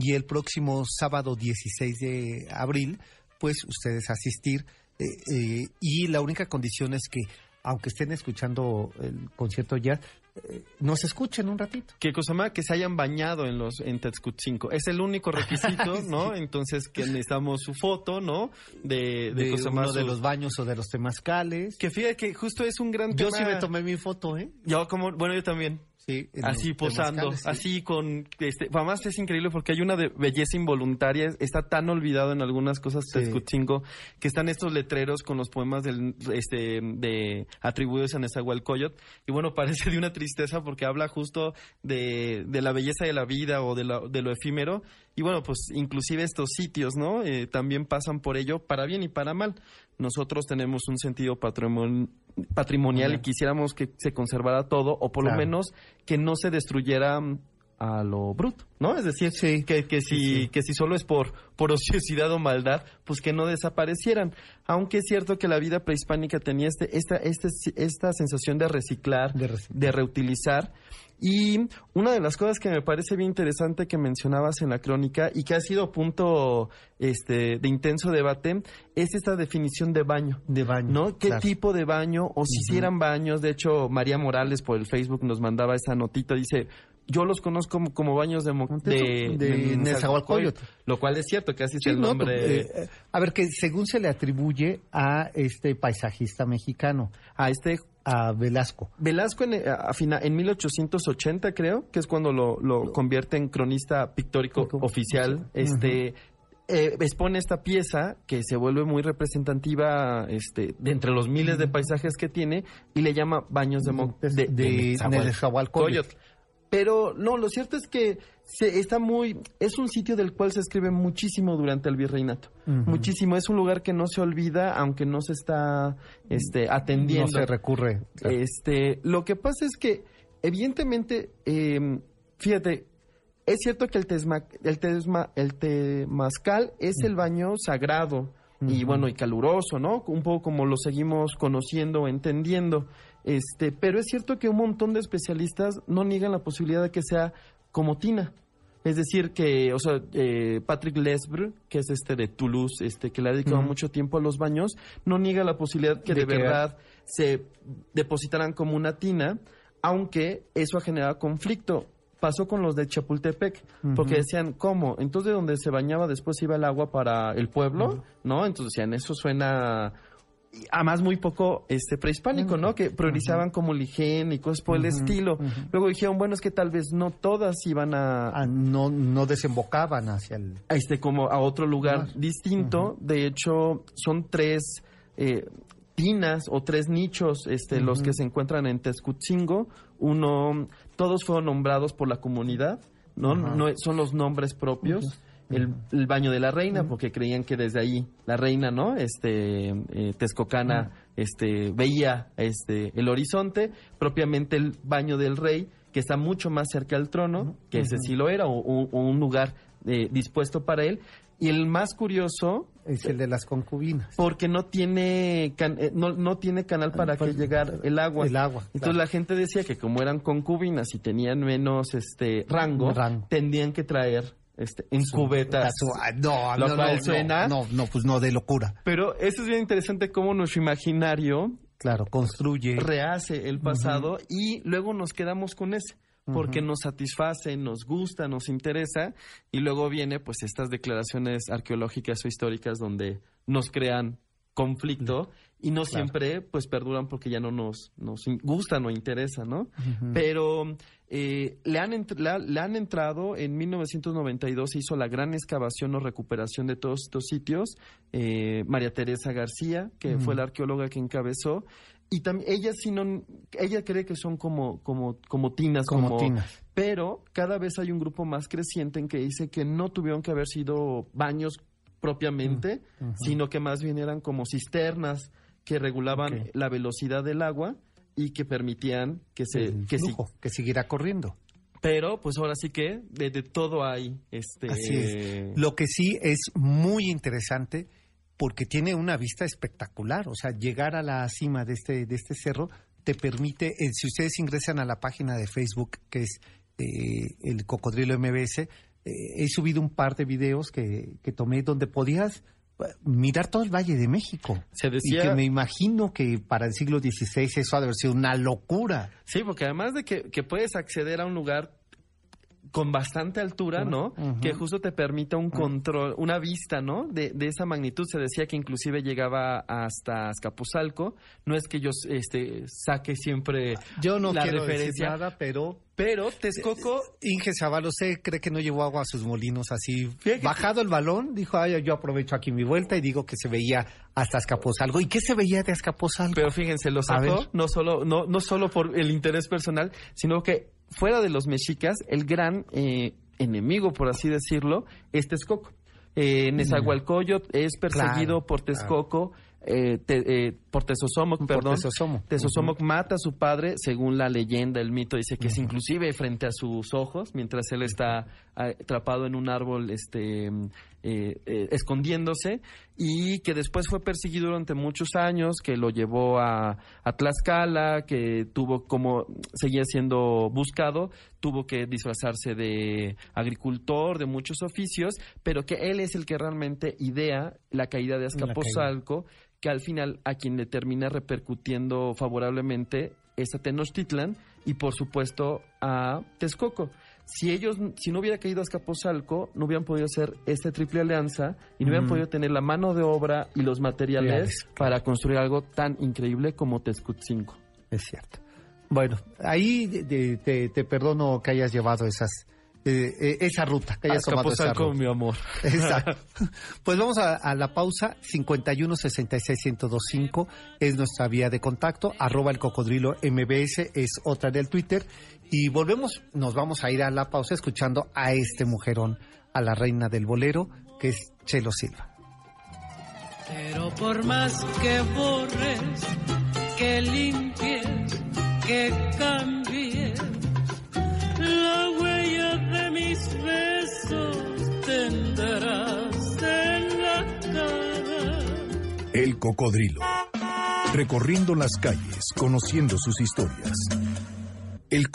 y el próximo sábado 16 de abril, pues ustedes asistir. eh, eh, y la única condición es que, aunque estén escuchando el concierto ya, eh, nos escuchen un ratito. Que más que se hayan bañado en los en Texcut 5. Es el único requisito, ¿no? Entonces que necesitamos su foto, ¿no? De, de, De, cosa uno más. de su- los baños o de los temazcales. Que fíjate que justo es un gran Yo tema. sí me tomé mi foto, ¿eh? Yo como, bueno, yo también. Sí, Así posando, sí. así con este, además es increíble porque hay una de belleza involuntaria, está tan olvidado en algunas cosas Sí. Texcutzingo, que están estos letreros con los poemas del este de atribuidos a Nezahualcóyotl y bueno, parece de una tristeza porque habla justo de, de la belleza de la vida o de, la- de lo efímero y bueno, pues inclusive estos sitios, ¿no? Eh, también pasan por ello para bien y para mal. Nosotros tenemos un sentido patrimon- patrimonial y quisiéramos que se conservara todo o por lo menos que no se destruyera mm, a lo bruto, ¿no? Es decir, Sí. que, que si, Sí, sí. que si solo es por, por ociosidad o maldad, pues que no desaparecieran. Aunque es cierto que la vida prehispánica tenía este, esta, este, esta sensación de reciclar, De reutilizar. Y una de las cosas que me parece bien interesante que mencionabas en la crónica y que ha sido punto este, de intenso debate es esta definición de baño. De baño. ¿No? ¿Qué claro. tipo de baño? O si hicieran baños. De hecho, María Morales por el Facebook nos mandaba esa notita. Dice, yo los conozco como, como baños de, de, De Nezahualcóyotl. Lo cual es cierto, que así es el no, nombre. eh, eh, a ver, que según se le atribuye a este paisajista mexicano, a este a Velasco. Velasco en, eh, a fina- en 1880 creo, que es cuando lo, lo convierte en cronista pictórico oficial. Este eh, expone esta pieza que se vuelve muy representativa este, de entre los miles de paisajes que tiene y le llama Baños de, Mo- De- de Nezahualcóyotl. Pero no, lo cierto es que se, está muy, es un sitio del cual se escribe muchísimo durante el virreinato, muchísimo. Es un lugar que no se olvida, aunque no se está este, atendiendo. No se recurre. claro. Este, lo que pasa es que, evidentemente, eh, fíjate, es cierto que el, tesma, el, tesma, el temazcal es el baño sagrado y bueno y caluroso, ¿no? Un poco como lo seguimos conociendo, entendiendo. Este, pero es cierto que un montón de especialistas no niegan la posibilidad de que sea como tina. Es decir, que, o sea, eh, Patrick Lesbre, que es este de Toulouse, este, que le ha dedicado mucho tiempo a los baños, no niega la posibilidad que de, De que- verdad se depositaran como una tina, aunque eso ha generado conflicto. Pasó con los de Chapultepec, porque decían, ¿cómo? Entonces, donde se bañaba después iba el agua para el pueblo, ¿no? Entonces decían, eso suena y además muy poco este prehispánico, ¿no? Que priorizaban como Ligén y cosas por el estilo. Luego dijeron, bueno, es que tal vez no todas iban a, Ah, no, no desembocaban hacia el... este como a otro lugar distinto. De hecho, son tres eh, tinas o tres nichos este, los que se encuentran en Tezcutzingo. Uno, todos fueron nombrados por la comunidad, ¿no? No son los nombres propios. El, el baño de la reina, porque creían que desde ahí la reina, ¿no? Este, eh, Texcocana, este, veía este, el horizonte, propiamente el baño del rey, que está mucho más cerca del trono, que ese sí lo era, o, un lugar eh, dispuesto para él. Y el más curioso, Es el de las concubinas. porque no tiene, can- eh, no, no tiene canal para que llegar el agua. El agua, Entonces claro. la gente decía que como eran concubinas y tenían menos este rango, Rango. tendrían que traer este en cubetas. Su- ah, No, Lo no, cual no, suena- No, no, pues no, de locura. Pero eso es bien interesante cómo nuestro imaginario Claro, construye. rehace el pasado y luego nos quedamos con ese porque nos satisface, nos gusta, nos interesa y luego viene pues estas declaraciones arqueológicas o históricas donde nos crean conflicto y no siempre pues perduran porque ya no nos, nos gustan o interesan, ¿no? Pero eh, le, han le, han entrado, en 1992 se hizo la gran excavación o recuperación de todos estos sitios, eh, María Teresa García, que fue la arqueóloga que encabezó, y también ella sí no, ella cree que son como, como, como tinas, como, tinas. Pero cada vez hay un grupo más creciente en que dice que no tuvieron que haber sido baños propiamente, sino que más bien eran como cisternas que regulaban la velocidad del agua y que permitían que se que, que siguiera corriendo. Pero pues ahora sí que de, todo hay este Así es. Lo que sí es muy interesante porque tiene una vista espectacular, o sea, llegar a la cima de este de este cerro te permite, eh, si ustedes ingresan a la página de Facebook que es eh, el Cocodrilo MBS, eh, he subido un par de videos que, que tomé donde podías mirar todo el Valle de México. Se decía... Y que me imagino que para el siglo XVI eso ha de haber sido una locura. Sí, porque además de que, que puedes acceder a un lugar con bastante altura, ¿no? Que justo te permita un control, una vista, ¿no? De, de, esa magnitud. Se decía que inclusive llegaba hasta Azcapotzalco. No es que yo este, saque siempre yo no la quiero referencia, nada, pero pero Texcoco. Inge sé cree que no llevó agua a sus molinos así. Bajado el balón, dijo, ay, yo aprovecho aquí mi vuelta y digo que se veía hasta Azcapotzalco. ¿Y qué se veía de Azcapotzalco? Pero fíjense, lo sacó no solo, no, no solo por el interés personal, sino que fuera de los mexicas, el gran eh, enemigo, por así decirlo, es Texcoco. Eh, Nezahualcóyotl es perseguido por Texcoco. Eh, eh, por Tesosomoc, perdón. Tesosomoc. mata a su padre, según la leyenda, el mito dice que es inclusive frente a sus ojos, mientras él está atrapado en un árbol este, eh, escondiéndose, y que después fue perseguido durante muchos años, que lo llevó a, a Tlaxcala, que tuvo como, seguía siendo buscado, tuvo que disfrazarse de agricultor, de muchos oficios, pero que él es el que realmente idea la caída de Azcapotzalco que al final a quien le termina repercutiendo favorablemente es a Tenochtitlan y por supuesto a Texcoco. Si ellos, si no hubiera caído a Azcapotzalco, no hubieran podido hacer esta triple alianza y no hubieran podido tener la mano de obra y los materiales para construir algo tan increíble como Tezcutzinco. Es cierto. Bueno, ahí te perdono que hayas llevado esas eh, eh, esa ruta, que hayas tomado esa ruta. mi amor. Exacto. Pues vamos a, la pausa, 51 66 1025 es nuestra vía de contacto, arroba el cocodrilo MBS es otra del Twitter y volvemos, nos vamos a ir a la pausa escuchando a este mujerón, a la reina del bolero, que es Chelo Silva. Pero por más que borres, que limpies, que cambies, la de mis besos tendrás en la cara. El cocodrilo. Recorriendo las calles, conociendo sus historias. El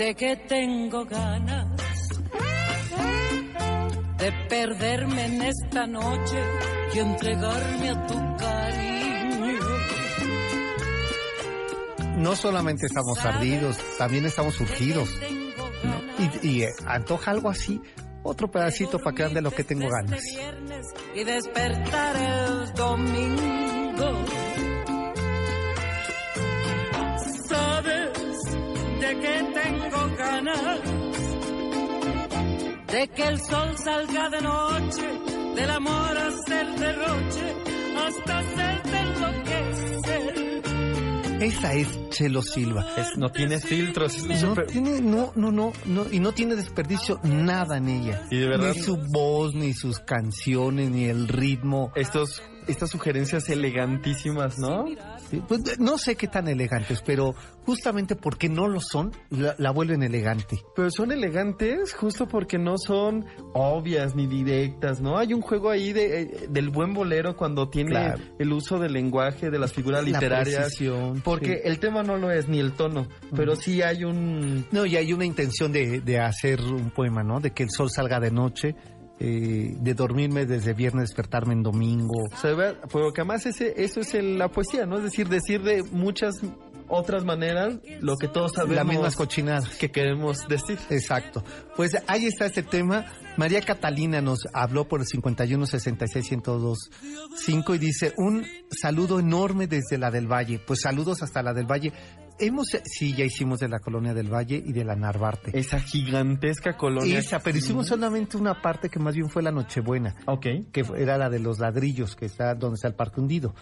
de que tengo ganas de perderme en esta noche y entregarme a tu cariño. No solamente estamos ardidos, también estamos surgidos. Y, y eh, antoja algo así, otro pedacito para que ande lo que tengo ganas. Y despertar el domingo de que el sol salga de noche, del amor hasta el derroche, hasta hacerte enloquecer. Esa es Chelo Silva. no tiene filtros. No, tiene, no, no, no, no, y no tiene desperdicio nada en ella. Y de verdad. Ni su voz, ni sus canciones, ni el ritmo. Estos estas sugerencias elegantísimas, ¿no? Sí, pues, no sé qué tan elegantes, pero justamente porque no lo son, la, la vuelven elegante. Pero son elegantes justo porque no son obvias ni directas, ¿no? Hay un juego ahí de, eh, del buen bolero cuando tiene Claro. el uso del lenguaje, de las figuras La literarias. precisión, Porque sí. el tema no lo es, ni el tono, pero sí hay un... No, y hay una intención de, de hacer un poema, ¿no? De que el sol salga de noche, eh, de dormirme desde viernes, despertarme en domingo. Se ve, porque además ese, eso es el- la poesía, ¿no? Es decir, decir de muchas otras maneras lo que todos sabemos Las mismas cochinadas. que queremos decir. Exacto. Pues ahí está este tema. María Catalina nos habló por el 51 66 102 5 y dice un saludo enorme desde la del Valle. Pues saludos hasta la del Valle. Hemos, sí, ya hicimos de la colonia del Valle y de la Narvarte. Esa gigantesca colonia. Esa, pero hicimos solamente una parte que más bien fue la Nochebuena. Ok. que era la de los ladrillos, que está donde está el parque hundido.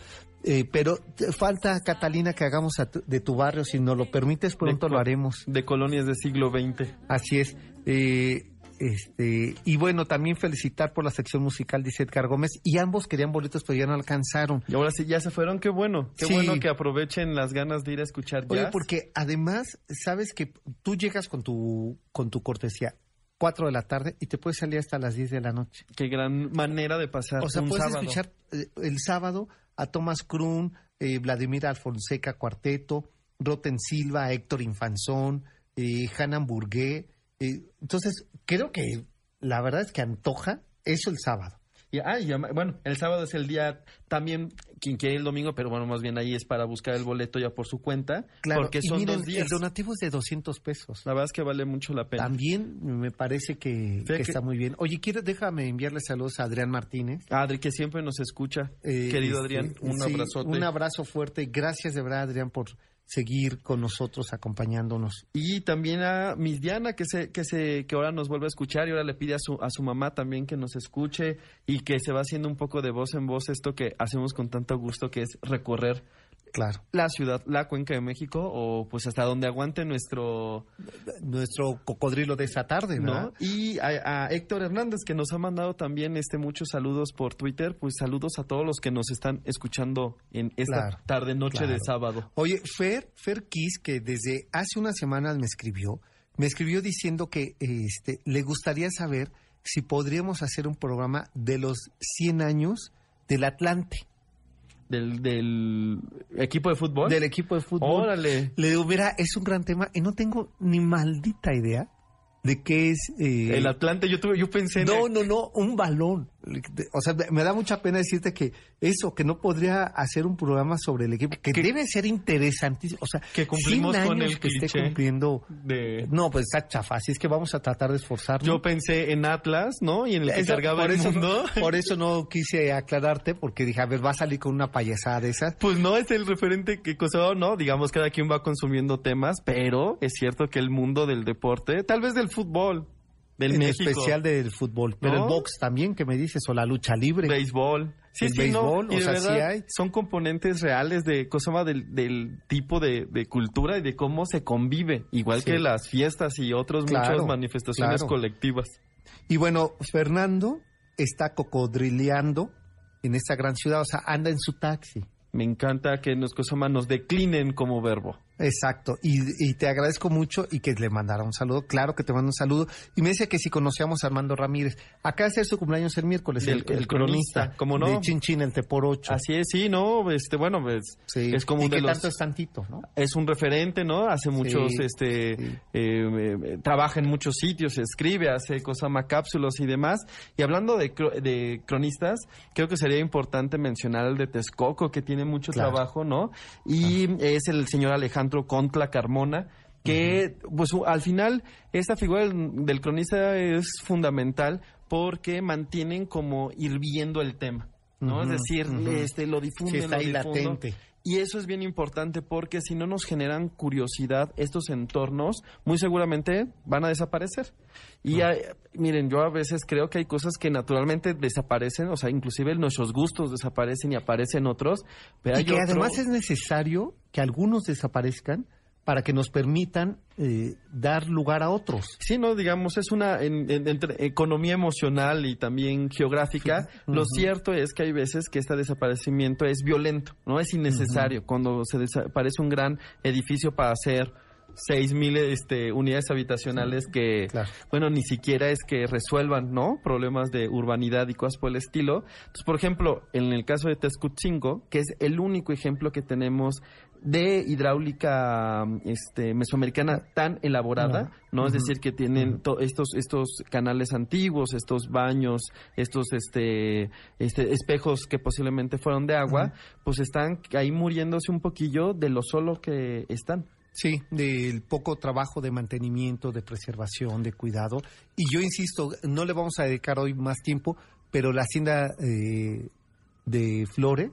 Eh, pero falta, Catalina, que hagamos tu- de tu barrio. Si nos lo permites, pronto De lo haremos. De colonias del siglo XX. Así es. Eh, este Y bueno, también felicitar por la sección musical, dice Edgar Gómez. Y ambos querían boletos, pero ya no alcanzaron. Y ahora sí, ya se fueron. Qué bueno. Qué Sí. bueno que aprovechen las ganas de ir a escuchar jazz. Oye, porque además, sabes que tú llegas con tu, con tu cortesía. 4 de la tarde y te puedes salir hasta las 10 de la noche. Qué gran manera de pasar O sea, un puedes sábado. escuchar eh, el sábado a Thomas Krun, eh, Vladimir Alfonseca Cuarteto, Roten Silva, Héctor Infanzón, eh, Hanan Burgué. Eh, entonces, creo que la verdad es que antoja eso el sábado. Y, ah, y bueno, el sábado es el día también, quien quiere el domingo, pero bueno, más bien ahí es para buscar el boleto ya por su cuenta. Claro, porque y son miren, dos días. el donativo es de 200 pesos. La verdad es que vale mucho la pena. También me parece que, Fíjate que que- está muy bien. Oye, quiero, déjame enviarle saludos a Adrián Martínez. Adri, que siempre nos escucha. Eh, Querido este, Adrián, un sí, abrazote. Un abrazo fuerte. Gracias de verdad, Adrián, por seguir con nosotros, acompañándonos. Y también a Miss Diana, que se, que se, que ahora nos vuelve a escuchar y ahora le pide a su, a su mamá también que nos escuche y que se va haciendo un poco de voz en voz esto que hacemos con tanto gusto, que es recorrer Claro. la ciudad, la cuenca de México, o pues hasta donde aguante nuestro, nuestro cocodrilo de esa tarde, ¿no? ¿no? Y a, a Héctor Hernández, que nos ha mandado también este muchos saludos por Twitter, pues saludos a todos los que nos están escuchando en esta Claro, tarde noche de sábado. Oye, Fer, Fer Kiss, que desde hace unas semanas me escribió, me escribió diciendo que este, le gustaría saber si podríamos hacer un programa de los 100 años del Atlante, Del, del equipo de fútbol. del equipo de fútbol. Órale. Le digo, mira, es un gran tema y no tengo ni maldita idea de qué es... eh, El Atlante, yo tuve, yo pensé en No, no, no, un balón. O sea, me da mucha pena decirte que eso, que no podría hacer un programa sobre el equipo, que, debe ser interesantísimo. O sea, Que cumplimos 100 con años el que esté cumpliendo. de No, pues está chafa, así es que vamos a tratar de esforzarnos. Yo pensé en Atlas, ¿no? Y en el que Eso- cargaba por el eso, mundo. Por eso no quise aclararte, porque dije, a ver, va a salir con una payasada de esas. Pues no es el referente que cosa, no, digamos, cada quien va consumiendo temas, pero es cierto que el mundo del deporte, tal vez del fútbol, del en México, especial del fútbol. Pero ¿No? el box también, que me dices, o la lucha libre. béisbol. Sí, El sí, no, béisbol, y o sea, verdad, sí hay. Son componentes reales de cosa del, del tipo de, de cultura y de cómo se convive, igual Sí. que las fiestas y otras Claro, muchas manifestaciones claro. colectivas. Y bueno, Fernando está cocodrileando en esta gran ciudad, o sea, anda en su taxi. Me encanta que nos, nos declinen como verbo. Exacto, y, y te agradezco mucho y que le mandara un saludo. Claro que te mando un saludo. Y me dice que si conocíamos a Armando Ramírez. Acá es su cumpleaños el miércoles, el, el el cronista. cronista, ¿cómo no? De Chin Chin, el Tepor 8. Así es, sí, ¿no? Este, bueno, pues, Sí. es como y uno de los... tanto es tantito, ¿no? es un referente, ¿no? Hace muchos, Sí, este, sí. eh, eh, trabaja en muchos sitios, escribe, hace cosas cápsulas y demás. Y hablando de, cro- de cronistas, creo que sería importante mencionar el de Texcoco, que tiene mucho Claro. trabajo, ¿no? Y es el señor Alejandro Contla Carmona, que, pues, u- al final, esta figura del, del cronista es fundamental porque mantienen como hirviendo el tema. ¿no? Es decir, este lo difunden, Sí, está lo ahí latente. Y eso es bien importante porque si no nos generan curiosidad estos entornos, muy seguramente van a desaparecer. Y hay- miren, yo a veces creo que hay cosas que naturalmente desaparecen, o sea, inclusive nuestros gustos desaparecen y aparecen otros, pero Y hay que otro- además es necesario que algunos desaparezcan para que nos permitan eh, dar lugar a otros. Sí, no, digamos, es una en, en- entre economía emocional y también geográfica. Lo cierto es que hay veces que este desaparecimiento es violento, no es innecesario. Cuando se desaparece un gran edificio para hacer seis mil este, unidades habitacionales que, Claro. bueno, ni siquiera es que resuelvan, ¿no? Problemas de urbanidad y cosas por el estilo. Entonces, por ejemplo, en el caso de Tezcutzingo, que es el único ejemplo que tenemos de hidráulica este, mesoamericana tan elaborada, ¿no? Es decir, que tienen to- estos, estos canales antiguos, estos baños, estos este, este, espejos que posiblemente fueron de agua, pues están ahí muriéndose un poquillo de lo solo que están. Sí, del poco trabajo de mantenimiento, de preservación, de cuidado. Y yo insisto, no le vamos a dedicar hoy más tiempo, pero la hacienda eh, de Flores,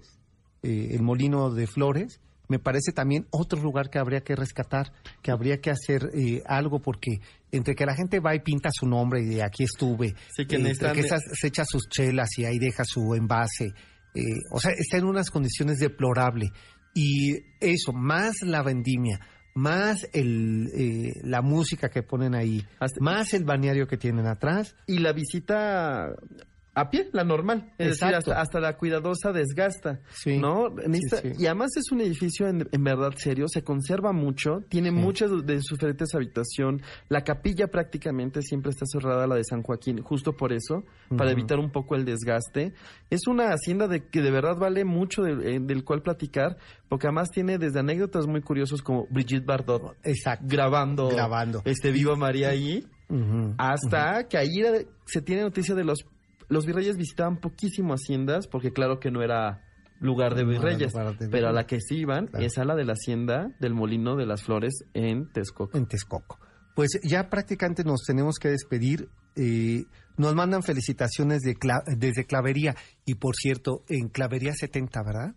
eh, el molino de Flores, me parece también otro lugar que habría que rescatar, que habría que hacer eh, algo, porque entre que la gente va y pinta su nombre y de aquí estuve, Sí, que eh, entre que esas- se echa sus chelas y ahí deja su envase, eh, o sea, está en unas condiciones deplorables. Y eso, más la vendimia, más el, eh, la música que ponen ahí, Hasta- más el balneario que tienen atrás, y la visita a pie, la normal. Es decir, Exacto. hasta, hasta la cuidadosa desgasta. Sí. ¿No? Sí. Y además es un edificio en, en verdad serio, se conserva mucho, tiene muchas de sus diferentes habitaciones. La capilla prácticamente siempre está cerrada, la de San Joaquín, justo por eso, para evitar un poco el desgaste. Es una hacienda de que de verdad vale mucho de- eh, del cual platicar, porque además tiene desde anécdotas muy curiosas como Brigitte Bardot exacto. grabando, Grabando. este Viva María ahí hasta que ahí se tiene noticia de los los virreyes visitaban poquísimo haciendas porque claro que no era lugar de No virreyes, pero a la que sí iban Claro. es a la de la hacienda del Molino de las Flores en Texcoco. en Texcoco. Pues ya prácticamente nos tenemos que despedir. Eh, nos mandan felicitaciones de Cla- desde Clavería. Y por cierto, en Clavería 70, ¿verdad?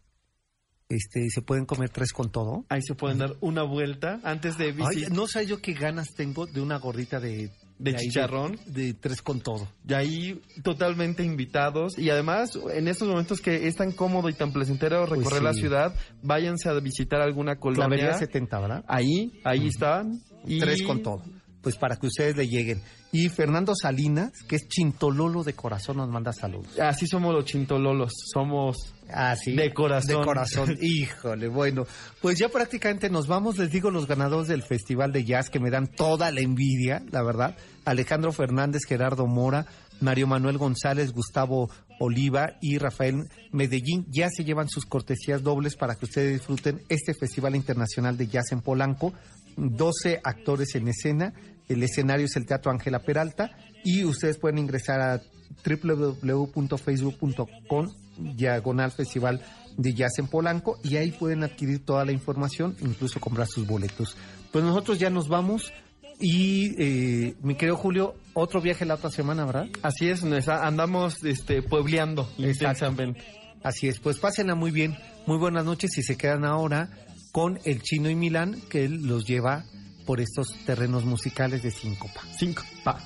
Este, se pueden comer tres con todo. Ahí se pueden dar una vuelta antes de visitar no sé yo qué ganas tengo de una gordita de, De chicharrón. De, tres con todo. y ahí totalmente invitados y además en estos momentos que es tan cómodo y tan placentero recorrer sí. la ciudad, váyanse a visitar alguna colonia. Clavería 70, ¿verdad? Ahí, ahí están. Y Tres con todo. Pues para que ustedes le lleguen. Y Fernando Salinas, que es chintololo de corazón, nos manda saludos. Así somos los chintololos, somos Ah, sí. De corazón. De corazón. Híjole, bueno. Pues ya prácticamente nos vamos. Les digo los ganadores del Festival de Jazz que me dan toda la envidia, la verdad. Alejandro Fernández, Gerardo Mora, Mario Manuel González, Gustavo Oliva y Rafael Medellín. Ya se llevan sus cortesías dobles para que ustedes disfruten este Festival Internacional de Jazz en Polanco. 12 actores en escena. El escenario es el Teatro Ángela Peralta. Y ustedes pueden ingresar a www.facebook.com diagonal festival de jazz en Polanco y ahí pueden adquirir toda la información, incluso comprar sus boletos. Pues nosotros ya nos vamos y eh, mi querido Julio, otro viaje la otra semana, ¿verdad? Así es, nos andamos este, puebleando Exacto. intensamente. Así es, pues pásenla muy bien, muy buenas noches y se quedan ahora con el chino y Milán que él los lleva por estos terrenos musicales de síncopa. Cinco. Pa.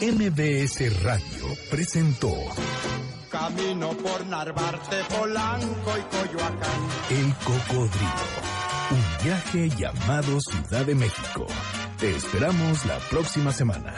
MBS Radio presentó Camino por Narvarte, Polanco y Coyoacán. El Cocodrilo. Un viaje llamado Ciudad de México. Te esperamos la próxima semana.